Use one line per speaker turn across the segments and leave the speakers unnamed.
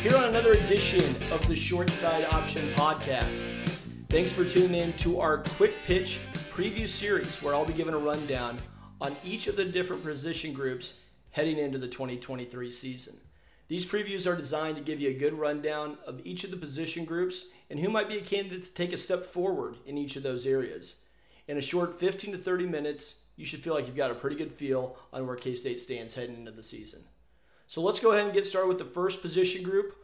here on another edition of the Short Side Option Podcast. Thanks for tuning in to our quick pitch preview series where I'll be giving a rundown on each of the different position groups heading into the 2023 season. These previews are designed to give you a good rundown of each of the position groups and who might be a candidate to take a step forward in each of those areas. In a short 15 to 30 minutes, you should feel like you've got a pretty good feel on where K State stands heading into the season. So let's go ahead and get started with the first position group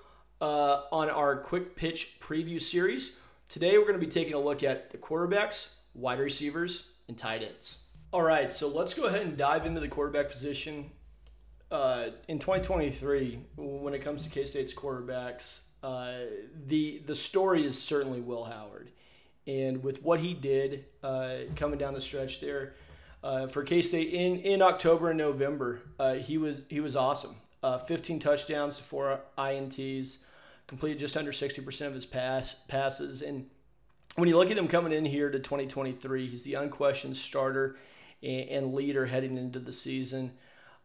uh, on our quick pitch preview series. Today we're going to be taking a look at the quarterbacks, wide receivers, and tight ends. All right, so let's go ahead and dive into the quarterback position. Uh, in 2023, when it comes to K State's quarterbacks, uh, the the story is certainly Will Howard, and with what he did uh, coming down the stretch there uh, for K State in in October and November, uh, he was he was awesome uh, 15 touchdowns to four INTs, completed just under 60% of his pass passes. And when you look at him coming in here to 2023, he's the unquestioned starter and, and leader heading into the season,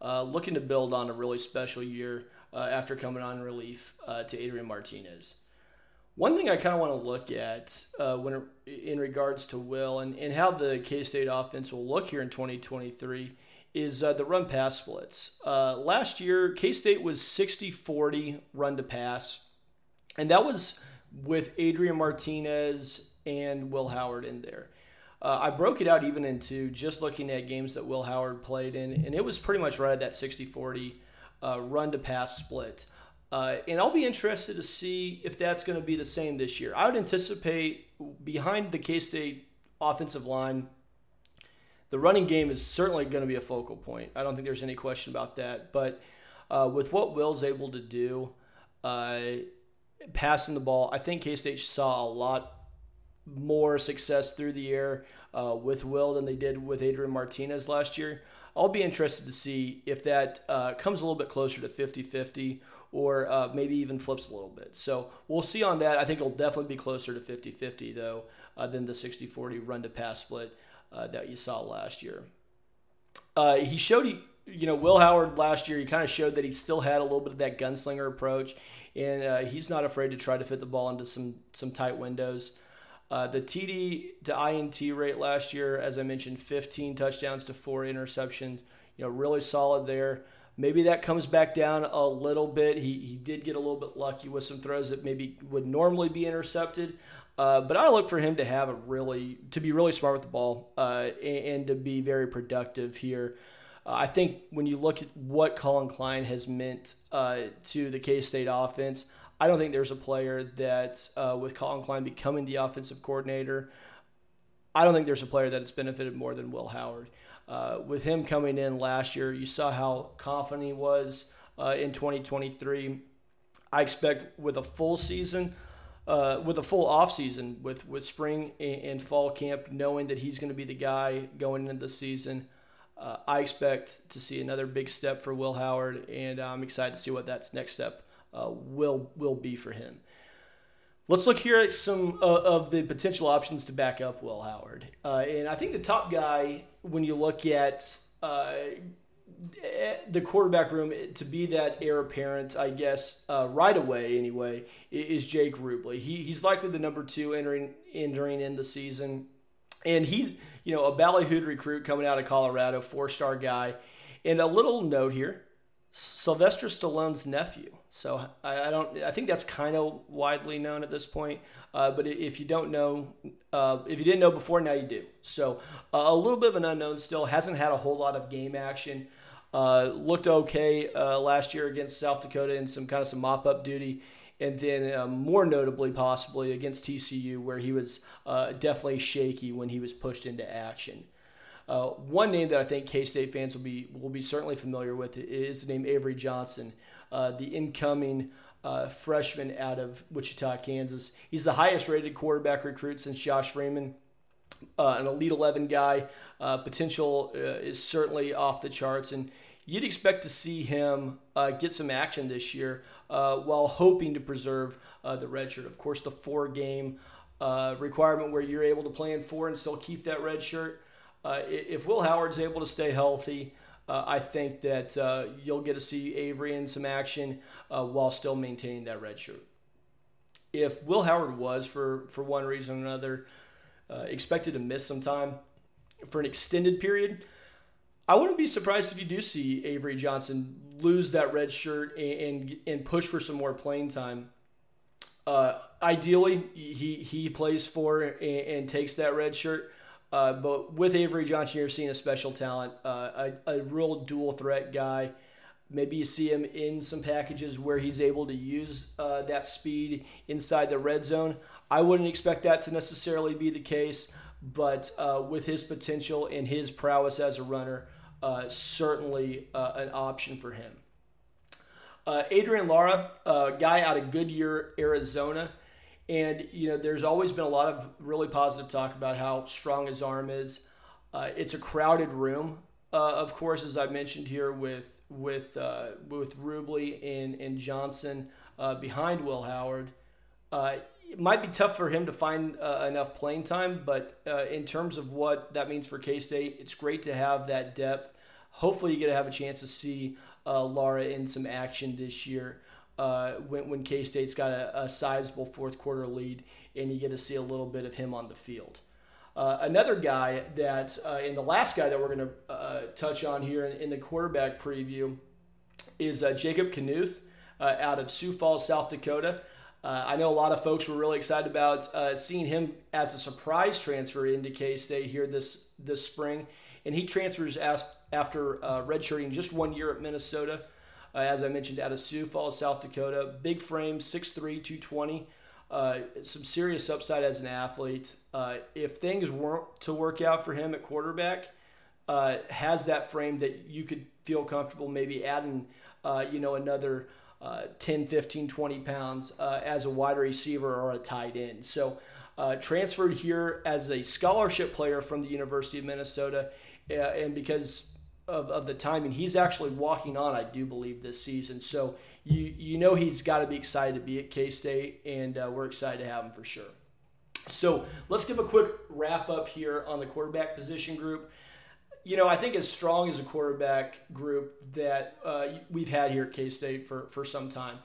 uh, looking to build on a really special year uh, after coming on relief uh, to Adrian Martinez. One thing I kind of want to look at uh, when in regards to Will and, and how the K State offense will look here in 2023 is uh, the run pass splits. Uh, last year, K State was 60 40 run to pass, and that was with Adrian Martinez and Will Howard in there. Uh, I broke it out even into just looking at games that Will Howard played in, and it was pretty much right at that 60 40 uh, run to pass split. Uh, and I'll be interested to see if that's going to be the same this year. I would anticipate behind the K State offensive line the running game is certainly going to be a focal point. I don't think there's any question about that. But uh, with what Will's able to do, uh, passing the ball, I think K State saw a lot more success through the air uh, with Will than they did with Adrian Martinez last year. I'll be interested to see if that uh, comes a little bit closer to 50 50 or uh, maybe even flips a little bit. So we'll see on that. I think it'll definitely be closer to 50 50, though, uh, than the 60 40 run to pass split uh, that you saw last year. Uh, he showed, he, you know, Will Howard last year, he kind of showed that he still had a little bit of that gunslinger approach, and uh, he's not afraid to try to fit the ball into some, some tight windows. Uh, the TD to INT rate last year, as I mentioned, 15 touchdowns to four interceptions. You know, really solid there. Maybe that comes back down a little bit. He, he did get a little bit lucky with some throws that maybe would normally be intercepted. Uh, but I look for him to have a really to be really smart with the ball uh, and, and, to be very productive here. Uh, I think when you look at what Collin Klein has meant uh, to the K State offense, I don't think there's a player that uh, with Collin Klein becoming the offensive coordinator, I don't think there's a player that has benefited more than Will Howard. With him coming in last year, you saw how confident he was in 2023. I expect with a full season uh, with a full off season with with spring and, fall camp, knowing that he's going to be the guy going into the season. Uh, I expect to see another big step for Will Howard, and I'm excited to see what that next step uh, will will be for him. Let's look here at some uh, of the potential options to back up Will Howard, uh, and I think the top guy when you look at uh, the quarterback room to be that heir apparent, I guess, uh, right away anyway, is Jake Rubley. He, he's likely the number two entering entering in the season, and he, you know, a ballyhooed recruit coming out of Colorado, four star guy. And a little note here, Sylvester Stallone's nephew. So I, I don't. I think that's kind of widely known at this point. Uh, but if you don't know, uh, if you didn't know before, now you do. So uh, a little bit of an unknown still. Hasn't had a whole lot of game action. Uh, looked okay uh, last year against South Dakota in some kind of some mop up duty. And then, uh, more notably, possibly against TCU, where he was uh, definitely shaky when he was pushed into action. Uh, one name that I think K State fans will be will be certainly familiar with is the name Avery Johnson, uh, the incoming freshman out of Wichita, Kansas. He's the highest rated quarterback recruit since Josh Freeman. Uh, an Elite 11 guy. Uh, potential uh, is certainly off the charts, and you'd expect to see him uh, get some action this year uh, while hoping to preserve uh, the red shirt. Of course, the four game uh, requirement where you're able to play in four and still keep that red shirt. If Will Howard's able to stay healthy, I think that you'll get to see Avery in some action while still maintaining that red shirt. If Will Howard was, for, for one reason or another, expected to miss some time for an extended period, I wouldn't be surprised if you do see Avery Johnson lose that red shirt and, and, and push for some more playing time. Uh, ideally, he, he plays for and, and takes that red shirt. Uh, but with Avery Johnson, you're seeing a special talent, uh, a, a real dual threat guy. Maybe you see him in some packages where he's able to use uh, that speed inside the red zone. I wouldn't expect that to necessarily be the case, but uh, with his potential and his prowess as a runner, uh, certainly uh, an option for him. Adrian Lara, a guy out of Goodyear, Arizona. And, you know, there's always been a lot of really positive talk about how strong his arm is. Uh, it's a crowded room, uh, of course, as I mentioned here with with uh, with Rubley and, and Johnson uh, behind Will Howard. Uh, it might be tough for him to find uh, enough playing time, but in terms of what that means for K State, it's great to have that depth. Hopefully, you get to have a chance to see Lara in some action this year uh, when, when K State's got a, a, sizable fourth quarter lead and you get to see a little bit of him on the field. Uh, another guy that, uh, and the last guy that we're going to uh, touch on here in, in, the quarterback preview is uh, Jacob Knuth uh, out of Sioux Falls, South Dakota. I know a lot of folks were really excited about seeing him as a surprise transfer into K State here this this spring, and he transfers as, after redshirting just one year at Minnesota uh, as I mentioned, out of Sioux Falls, South Dakota. Big frame, 6'3, 220. Uh, some serious upside as an athlete. Uh, if things weren't to work out for him at quarterback, uh, has that frame that you could feel comfortable maybe adding, uh, you know, another uh, 10, 15, 20 pounds uh, as a wide receiver or a tight end. So transferred here as a scholarship player from the University of Minnesota. and because of, of the timing. He's actually walking on, I do believe, this season. So you you know he's got to be excited to be at K State, and uh, we're excited to have him for sure. So let's give a quick wrap up here on the quarterback position group. You know, I think as strong as a quarterback group that uh, we've had here at K State for, for some time.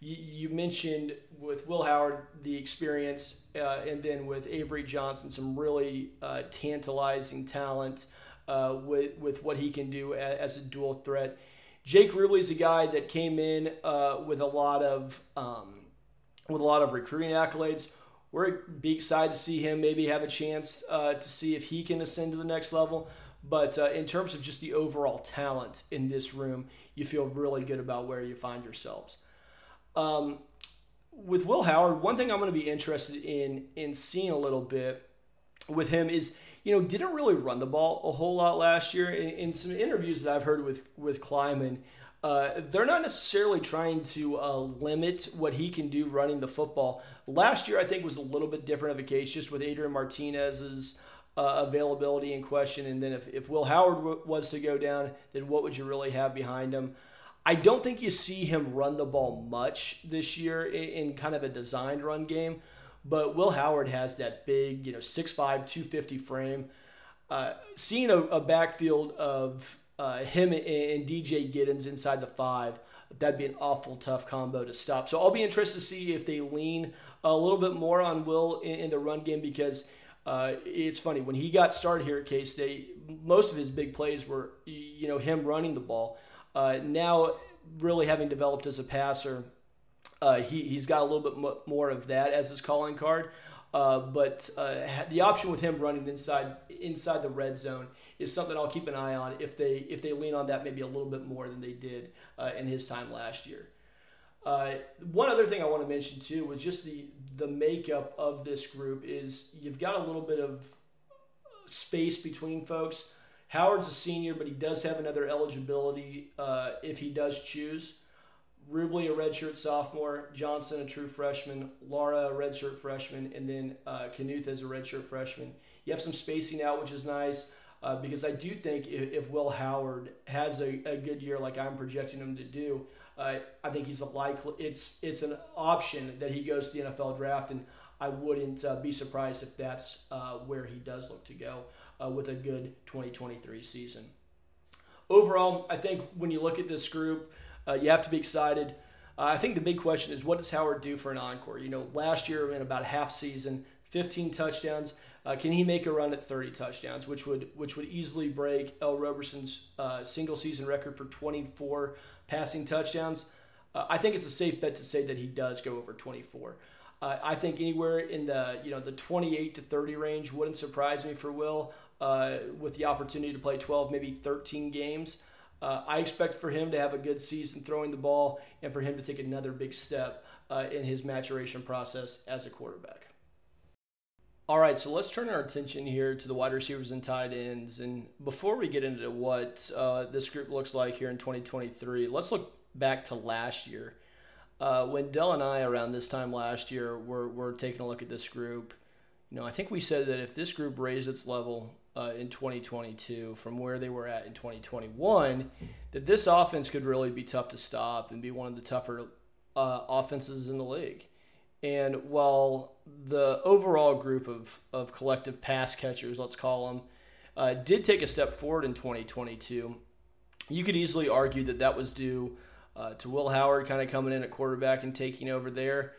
You, you, mentioned with Will Howard the experience, uh, and then with Avery Johnson, some really uh, tantalizing talent uh, with with what he can do as, as a dual threat. Jake is a guy that came in uh, with a lot of um, with a lot of recruiting accolades. We're be excited to see him maybe have a chance uh, to see if he can ascend to the next level. But uh, in terms of just the overall talent in this room, you feel really good about where you find yourselves. Um, with Will Howard, one thing I'm going to be interested in in seeing a little bit with him is you know, didn't really run the ball a whole lot last year. In, in some interviews that I've heard with with Klieman, uh, they're not necessarily trying to uh, limit what he can do running the football. Last year, I think, was a little bit different of a case, just with Adrian Martinez's uh, availability in question. And then if, if Will Howard w- was to go down, then what would you really have behind him? I don't think you see him run the ball much this year in, in kind of a designed run game. But Will Howard has that big, you know, 6'5", 250 frame. Uh, seeing a, a, backfield of uh, him and DJ Giddens inside the five, that'd be an awful tough combo to stop. So I'll be interested to see if they lean a little bit more on Will in, in the run game because uh, it's funny when he got started here at K State, most of his big plays were you know him running the ball. Uh, now really having developed as a passer, uh, he, he's got a little bit more of that as his calling card. Uh, but uh, the option with him running inside inside the red zone is something I'll keep an eye on if they if they lean on that maybe a little bit more than they did uh, in his time last year. Uh, one other thing I want to mention too was just the the makeup of this group is you've got a little bit of space between folks. Howard's a senior, but he does have another eligibility uh, if he does choose. Rubley, a redshirt sophomore, Johnson, a true freshman, Lara, a redshirt freshman, and then uh, Knuth as a redshirt freshman. You have some spacing out, which is nice uh, because I do think if, if Will Howard has a, a, good year like I'm projecting him to do, uh, I think he's a likely. It's it's an option that he goes to the NFL draft, and I wouldn't uh, be surprised if that's uh, where he does look to go uh, with a good 2023 season. overall, I think when you look at this group, uh, you have to be excited. Uh, I think the big question is what does Howard do for an encore? You know, last year in about half season, 15 touchdowns. Uh, can he make a run at 30 touchdowns, which would which would easily break Ell Roberson's uh, single season record for 24 passing touchdowns? Uh, I think it's a safe bet to say that he does go over 24. Uh, I think anywhere in the you know the 28 to 30 range wouldn't surprise me for Will uh, with the opportunity to play 12, maybe 13 games. Uh, I expect for him to have a good season throwing the ball and for him to take another big step in his maturation process as a quarterback. All right, so let's turn our attention here to the wide receivers and tight ends. And before we get into what uh, this group looks like here in 2023, let's look back to last year. Uh, when Dell and I, around this time last year, were, were taking a look at this group, you know, I think we said that if this group raised its level uh, in 2022 from where they were at in 2021, that this offense could really be tough to stop and be one of the tougher uh, offenses in the league. And while the overall group of, of collective pass catchers, let's call them, uh, did take a step forward in 2022, you could easily argue that that was due uh, to Will Howard kind of coming in at quarterback and taking over there.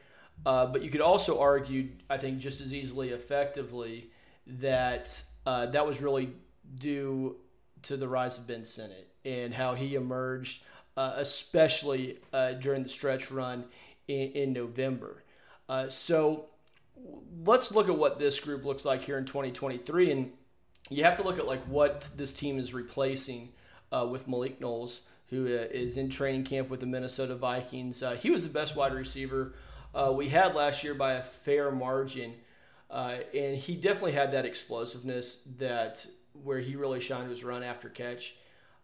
Uh, but you could also argue, I think, just as easily, effectively, that uh, that was really due to the rise of Ben Sinnott and how he emerged, uh, especially uh, during the stretch run in, in November. Uh, so let's look at what this group looks like here in 2023, and you have to look at like what this team is replacing uh, with Malik Knowles, who uh, is in training camp with the Minnesota Vikings. he was the best wide receiver we had last year by a fair margin. Uh, and he definitely had that explosiveness that where he really shined was run after catch.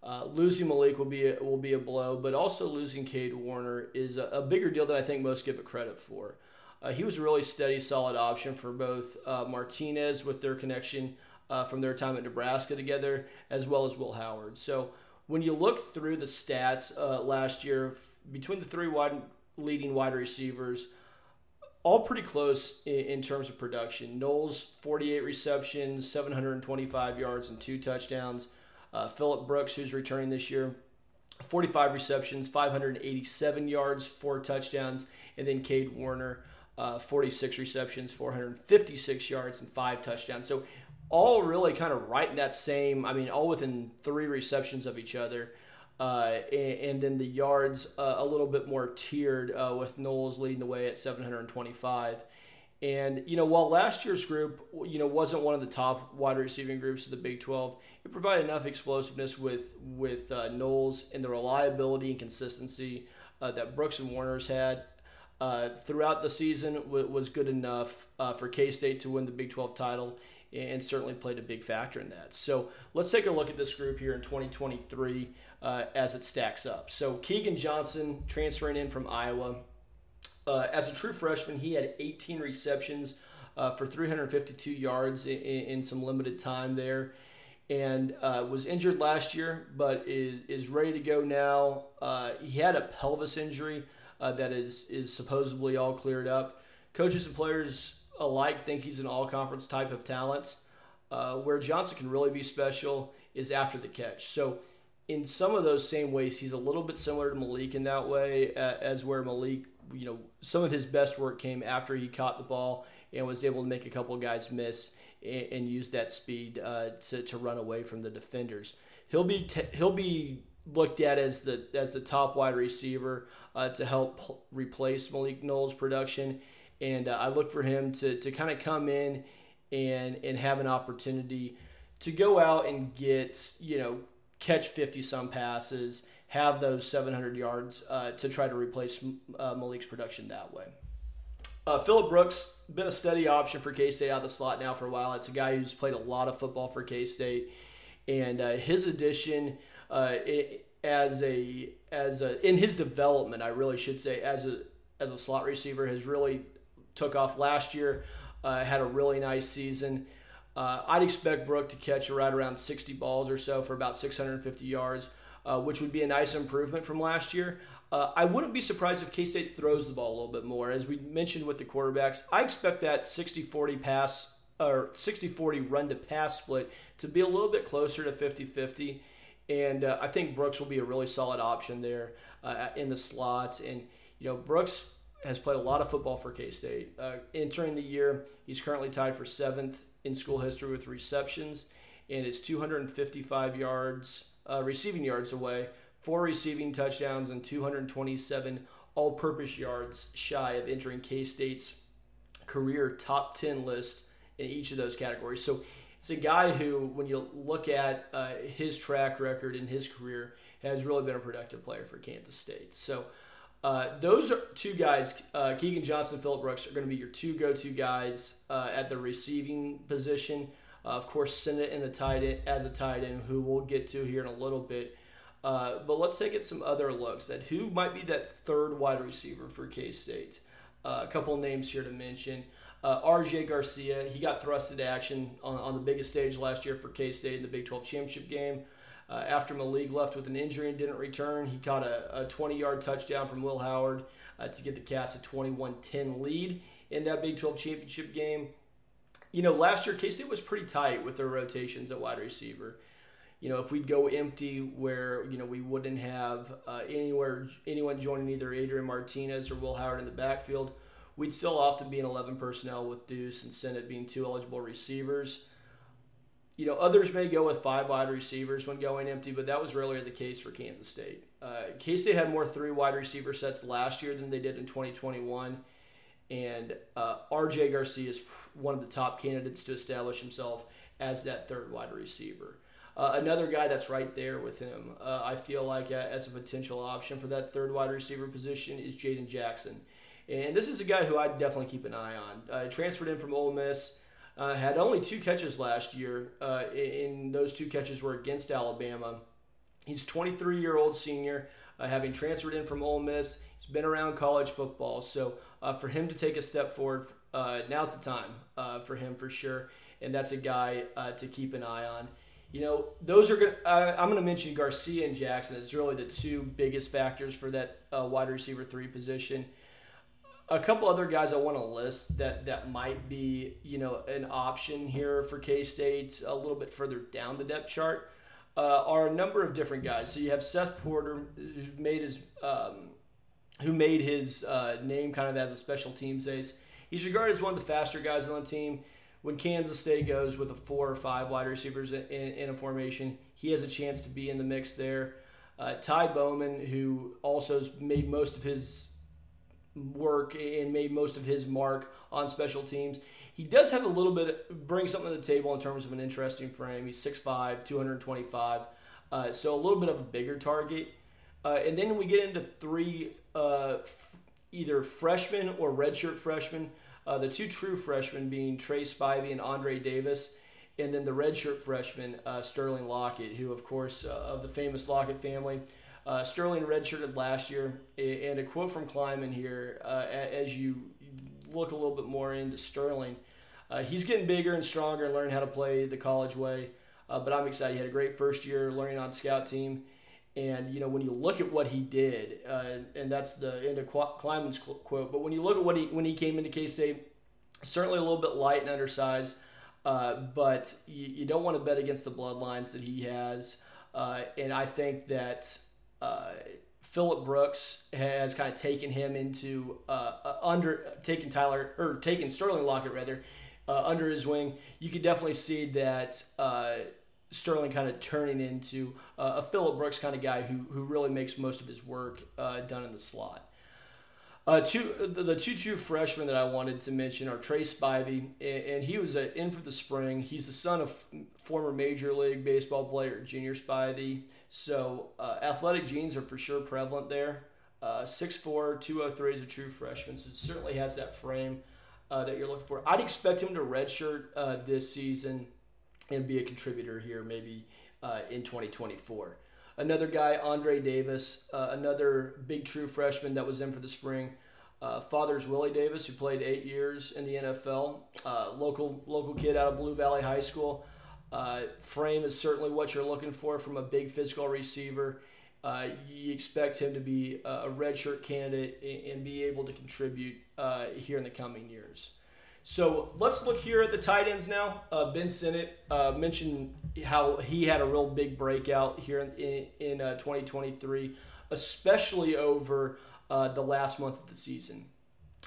Uh, losing Malik will be a, will be a blow, but also losing Cade Warner is a, a bigger deal than I think most give it credit for. Uh, he was a really steady, solid option for both uh, Martinez with their connection uh, from their time at Nebraska together, as well as Will Howard. So when you look through the stats uh, last year between the three wide leading wide receivers all pretty close in, in, terms of production. Knowles, 48 receptions, 725 yards, and two touchdowns. Uh, Phillip Brooks, who's returning this year, 45 receptions, 587 yards, four touchdowns. And then Cade Warner, uh, 46 receptions, 456 yards, and five touchdowns. So all really kind of right in that same, I mean, all within three receptions of each other. Uh, and, and, then the yards uh, a little bit more tiered uh, with Knowles leading the way at 725. And you know, while last year's group you know wasn't one of the top wide receiving groups of the Big 12, it provided enough explosiveness with with uh, Knowles and the reliability and consistency uh, that Brooks and Warner's had. Uh, throughout the season w- was good enough for K State to win the Big 12 title, and certainly played a big factor in that. So let's take a look at this group here in 2023 uh, as it stacks up. So Keagan Johnson transferring in from Iowa. Uh, as a true freshman, he had 18 receptions uh, for 352 yards in, in, some limited time there. And uh, was injured last year, but is, is ready to go now. Uh, he had a pelvis injury uh, that is, is supposedly all cleared up. Coaches and players alike think he's an all conference type of talent. Uh, where Johnson can really be special is after the catch. So, in some of those same ways, he's a little bit similar to Malik in that way, uh, as where Malik, you know, some of his best work came after he caught the ball and was able to make a couple guys miss and, and use that speed uh, to, to run away from the defenders. He'll be t- he'll be looked at as the as the top wide receiver uh, to help p- replace Malik Knowles' production and uh, I look for him to, to kind of come in and and have an opportunity to go out and get you know catch 50 some passes have those 700 yards uh, to try to replace uh, Malik's production that way. Uh, Phillip Brooks been a steady option for K State out of the slot now for a while. It's a guy who's played a lot of football for K State, and uh, his addition uh, as a as a in his development, I really should say, as a as a slot receiver, has really took off last year, uh, had a really nice season. Uh, I'd expect Brook to catch right around 60 balls or so for about 650 yards, uh, which would be a nice improvement from last year. Uh, I wouldn't be surprised if K State throws the ball a little bit more. As we mentioned with the quarterbacks, I expect that 60 40 pass or 60 40 run to pass split to be a little bit closer to 50 50. And uh, I think Brooks will be a really solid option there uh, in the slots. And, you know, Brooks has played a lot of football for K State. Uh, entering the year, he's currently tied for seventh in school history with receptions and is 255 yards, uh, receiving yards away, four receiving touchdowns, and 227 all purpose yards shy of entering K State's career top 10 list in each of those categories. So it's a guy who, when you look at uh, his track record in his career, has really been a productive player for Kansas State. So uh, those are two guys, uh, Keagan Johnson Phillip Brooks, are going to be your two go to guys uh, at the receiving position. Uh, of course, Sinnott in the tight end, as a tight end, who we'll get to here in a little bit. Uh, but let's take it some other looks at who might be that third wide receiver for K State. A couple names here to mention. RJ Garcia, he got thrust into action on, on the biggest stage last year for K State in the Big 12 championship game. Uh, after Malik left with an injury and didn't return, he caught a 20 yard touchdown from Will Howard uh, to get the Cats a 21 10 lead in that Big 12 championship game. You know, last year, K State was pretty tight with their rotations at wide receiver. You know, if we'd go empty where, you know, we wouldn't have uh, anywhere anyone joining either Adrian Martinez or Will Howard in the backfield, we'd still often be in 11 personnel with Deuce and Sinnott being two eligible receivers. You know, others may go with five wide receivers when going empty, but that was rarely the case for Kansas State. Uh, K State had more three wide receiver sets last year than they did in 2021, and uh, RJ Garcia is one of the top candidates to establish himself as that third wide receiver. Uh, another guy that's right there with him, uh, I feel like uh, as a potential option for that third wide receiver position is Jadon Jackson. And this is a guy who I'd definitely keep an eye on. Uh, transferred in from Ole Miss. Uh, had only two catches last year, uh, and those two catches were against Alabama. He's 23 year old senior, uh, having transferred in from Ole Miss. He's been around college football, so uh, for him to take a step forward, uh, now's the time uh, for him for sure, and that's a guy to keep an eye on. You know, those are going. I'm going to mention Garcia and Jackson as really the two biggest factors for that wide receiver three position a couple other guys I want to list that that might be you know an option here for K State a little bit further down the depth chart uh, are a number of different guys. So you have Seth Porter who made his um, who made his uh, name kind of as a special teams ace. He's regarded as one of the faster guys on the team. When Kansas State goes with a four or five wide receivers in, in a formation, he has a chance to be in the mix there. Uh, Ty Bowman, who also made most of his work and made most of his mark on special teams. He does have a little bit, bring something to the table in terms of an interesting frame. He's 6'5, 225, uh, so a little bit of a bigger target. Uh, and then we get into three uh, f- either freshmen or redshirt freshmen. Uh, the two true freshmen being Trey Spivey and Andre Davis, and then the redshirt freshman uh, Sterling Lockett, who, of course, uh, of the famous Lockett family, uh, Sterling redshirted last year, and a quote from Klieman here uh, as you look a little bit more into Sterling. Uh, he's getting bigger and stronger and learning how to play the college way. Uh, but I'm excited. He had a great first year learning on scout team. And, you know, when you look at what he did, uh, and that's the end of Klieman's quote, but when you look at what he, when he came into K State, certainly a little bit light and undersized, uh, but you, you, don't want to bet against the bloodlines that he has. and I think that uh, Phillip Brooks has kind of taken him into uh, uh, under taken Tyler or taken Sterling Lockett rather uh, under his wing. You could definitely see that uh, Sterling kind of turning into uh, a Phillip Brooks kind of guy who who really makes most of his work done in the slot. Uh, two, the, the two true freshmen that I wanted to mention are Trey Spivey, and, and he was in for the spring. He's the son of former Major League Baseball player Junior Spivey, so uh, athletic genes are for sure prevalent there. Uh, 6'4", 203 is a true freshman, so it certainly has that frame uh, that you're looking for. I'd expect him to redshirt uh, this season and be a contributor here maybe uh, in 2024. Another guy, Andre Davis, uh, another big true freshman that was in for the spring. Uh, father's Willie Davis, who played eight years in the NFL. Local local kid out of Blue Valley High School. Uh, frame is certainly what you're looking for from a big physical receiver. Uh, you expect him to be a redshirt candidate and, be able to contribute uh, here in the coming years. So let's look here at the tight ends now. Uh, ben Sinnott uh, mentioned how he had a real big breakout here in, in, in uh, 2023, especially over the last month of the season.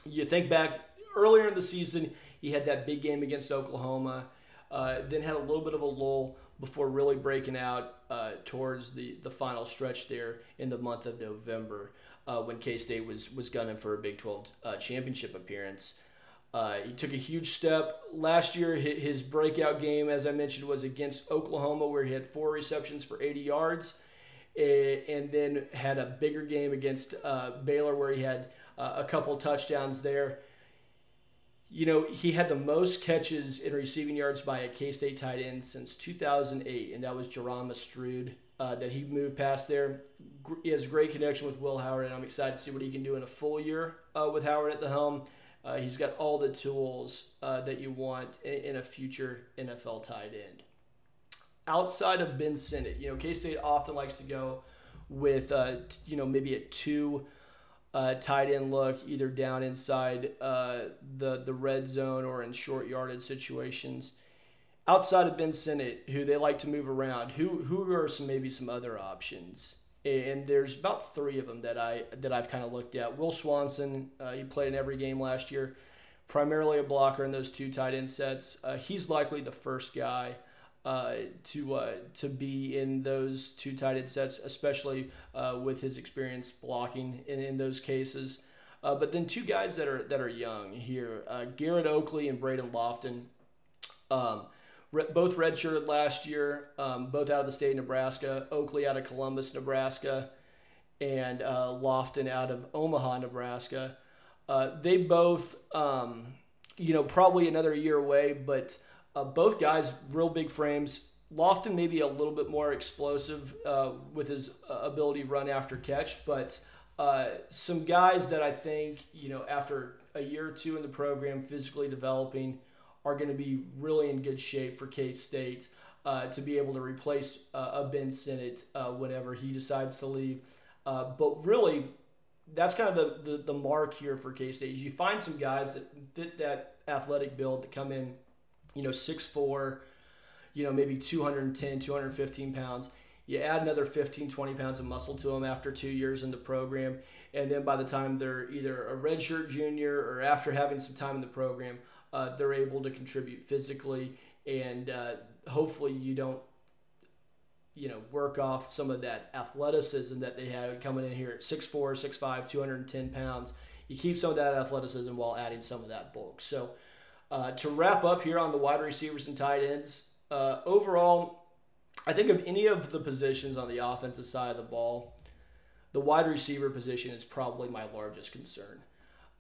You think back earlier in the season, he had that big game against Oklahoma, uh, then had a little bit of a lull before really breaking out uh, towards the, the final stretch there in the month of November when K State was, was gunning for a Big 12 championship appearance. Uh, he took a huge step last year. His breakout game, as I mentioned, was against Oklahoma, where he had four receptions for 80 yards, and then had a bigger game against uh, Baylor, where he had uh, a couple touchdowns there. You know, he had the most catches in receiving yards by a K State tight end since 2008, and that was Jeron Mastrud uh, that he moved past there. He has a great connection with Will Howard, and I'm excited to see what he can do in a full year uh, with Howard at the helm. Uh, he's got all the tools uh, that you want in, in, a future NFL tight end. Outside of Ben Sinnott, you know, K State often likes to go with, uh, you know, maybe a two uh, tight end look, either down inside uh, the the red zone or in short yarded situations. Outside of Ben Sinnott, who they like to move around, who who are some maybe some other options? and there's about three of them that I that I've kind of looked at. Will Swanson, uh, he played in every game last year, primarily a blocker in those two tight end sets. Uh, he's likely the first guy uh, to uh, to be in those two tight end sets, especially uh, with his experience blocking in, in those cases. Uh, but then two guys that are that are young here, Garrett Oakley and Braden Lofton. Um, both redshirted last year, um, both out of the state of Nebraska. Oakley out of Columbus, Nebraska, and uh, Lofton out of Omaha, Nebraska. Uh, they both, um, you know, probably another year away, but uh, both guys, real big frames. Lofton maybe a little bit more explosive uh, with his uh, ability to run after catch, but uh, some guys that I think, you know, after a year or two in the program, physically developing – are going to be really in good shape for K State uh, to be able to replace uh, a Ben Sinnott uh, whenever he decides to leave. But really, that's kind of the, the, the mark here for K State. You find some guys that fit that athletic build to come in, you know, 6'4, you know, maybe 210, 215 pounds. You add another 15, 20 pounds of muscle to them after two years in the program. And then by the time they're either a redshirt junior or after having some time in the program, uh, they're able to contribute physically, and uh, hopefully you don't, you know, work off some of that athleticism that they had coming in here at 6'4", 6'5", 210 pounds. You keep some of that athleticism while adding some of that bulk. So uh, to wrap up here on the wide receivers and tight ends, uh, overall, I think of any of the positions on the offensive side of the ball, the wide receiver position is probably my largest concern.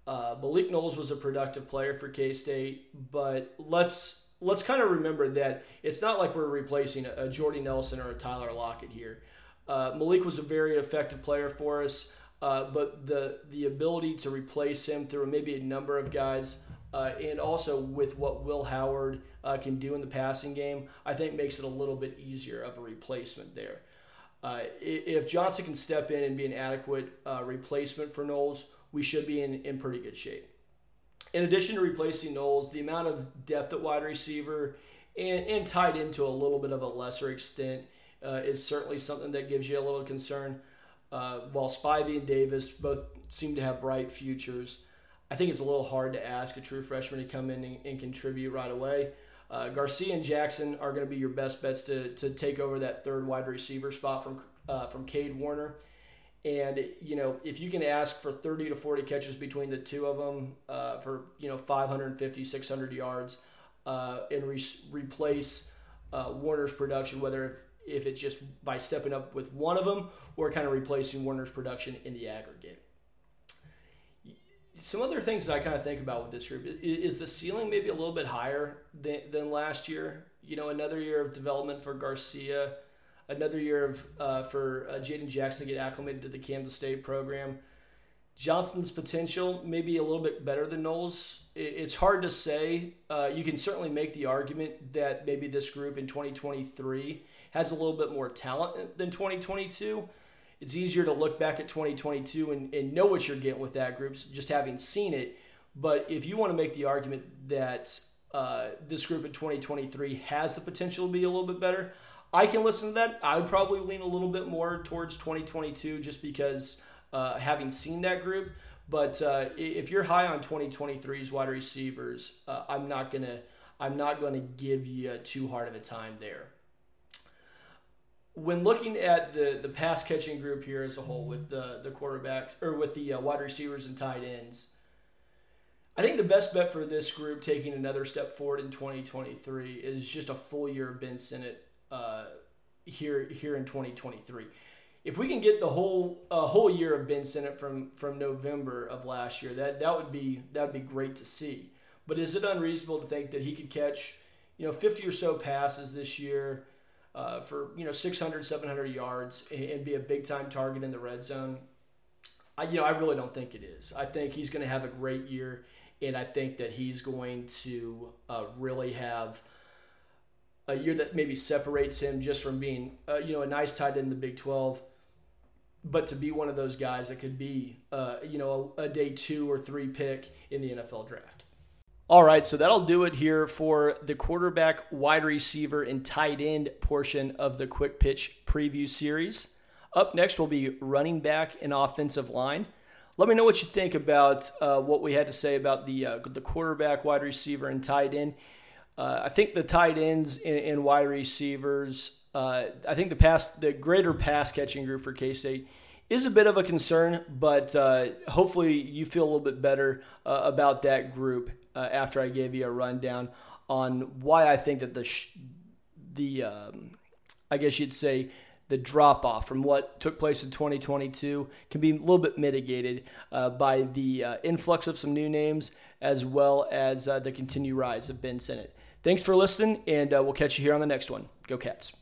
Uh, Malik Knowles was a productive player for K State, but let's let's kind of remember that it's not like we're replacing a, a Jordy Nelson or a Tyler Lockett here. Uh, Malik was a very effective player for us, uh, but the the ability to replace him through maybe a number of guys, uh, and also with what Will Howard uh, can do in the passing game, I think makes it a little bit easier of a replacement there. Uh, if Johnson can step in and be an adequate replacement for Knowles, we should be in, in pretty good shape. In addition to replacing Knowles, the amount of depth at wide receiver and, and tied into a little bit of a lesser extent uh, is certainly something that gives you a little concern. Uh, while Spivey and Davis both seem to have bright futures, I think it's a little hard to ask a true freshman to come in and, and contribute right away. Uh, Garcia and Jackson are going to be your best bets to, to take over that third wide receiver spot from uh, from Cade Warner. And you know, if you can ask for 30 to 40 catches between the two of them uh, for you know 550, 600 yards, uh, and re- replace uh, Warner's production, whether if, if it's just by stepping up with one of them or kind of replacing Warner's production in the aggregate. Some other things that I kind of think about with this group is the ceiling maybe a little bit higher than, than last year. You know, another year of development for Garcia another year of uh, for uh, Jadon Jackson to get acclimated to the Kansas State program. Johnson's potential maybe a little bit better than Knowles. It's hard to say. Uh, you can certainly make the argument that maybe this group in 2023 has a little bit more talent than 2022. It's easier to look back at 2022 and, and know what you're getting with that group, just having seen it. But if you want to make the argument that uh, this group in 2023 has the potential to be a little bit better, I can listen to that. I would probably lean a little bit more towards 2022 just because uh, having seen that group. But uh, if you're high on 2023's wide receivers, uh, I'm not gonna I'm not gonna give you too hard of a time there. When looking at the the pass catching group here as a whole, with the the quarterbacks or with the uh, wide receivers and tight ends, I think the best bet for this group taking another step forward in 2023 is just a full year of Ben Sinnott uh, here here in 2023. If we can get the whole uh, whole year of Ben Sinnott from from November of last year, that that would be that would be great to see. But is it unreasonable to think that he could catch, you know, 50 or so passes this year uh, for you know 600, 700 yards and, be a big time target in the red zone? I, you know, I really don't think it is. I think he's going to have a great year, and I think that he's going to uh, really have a year that maybe separates him just from being, uh, you know, a nice tight end in the Big 12, but to be one of those guys that could be, uh, you know, a, a day two or three pick in the NFL draft. All right, so that'll do it here for the quarterback, wide receiver, and tight end portion of the quick pitch preview series. Up next will be running back and offensive line. Let me know what you think about uh, what we had to say about the uh, the quarterback, wide receiver, and tight end. Uh, I think the tight ends and, and wide receivers. Uh, I think the pass, the greater pass catching group for K State is a bit of a concern, but uh, hopefully you feel a little bit better uh, about that group uh, after I gave you a rundown on why I think that the sh- the um, I guess you'd say the drop off from what took place in 2022 can be a little bit mitigated uh, by the influx of some new names as well as the continued rise of Ben Sinnott. Thanks for listening, and uh, we'll catch you here on the next one. Go Cats.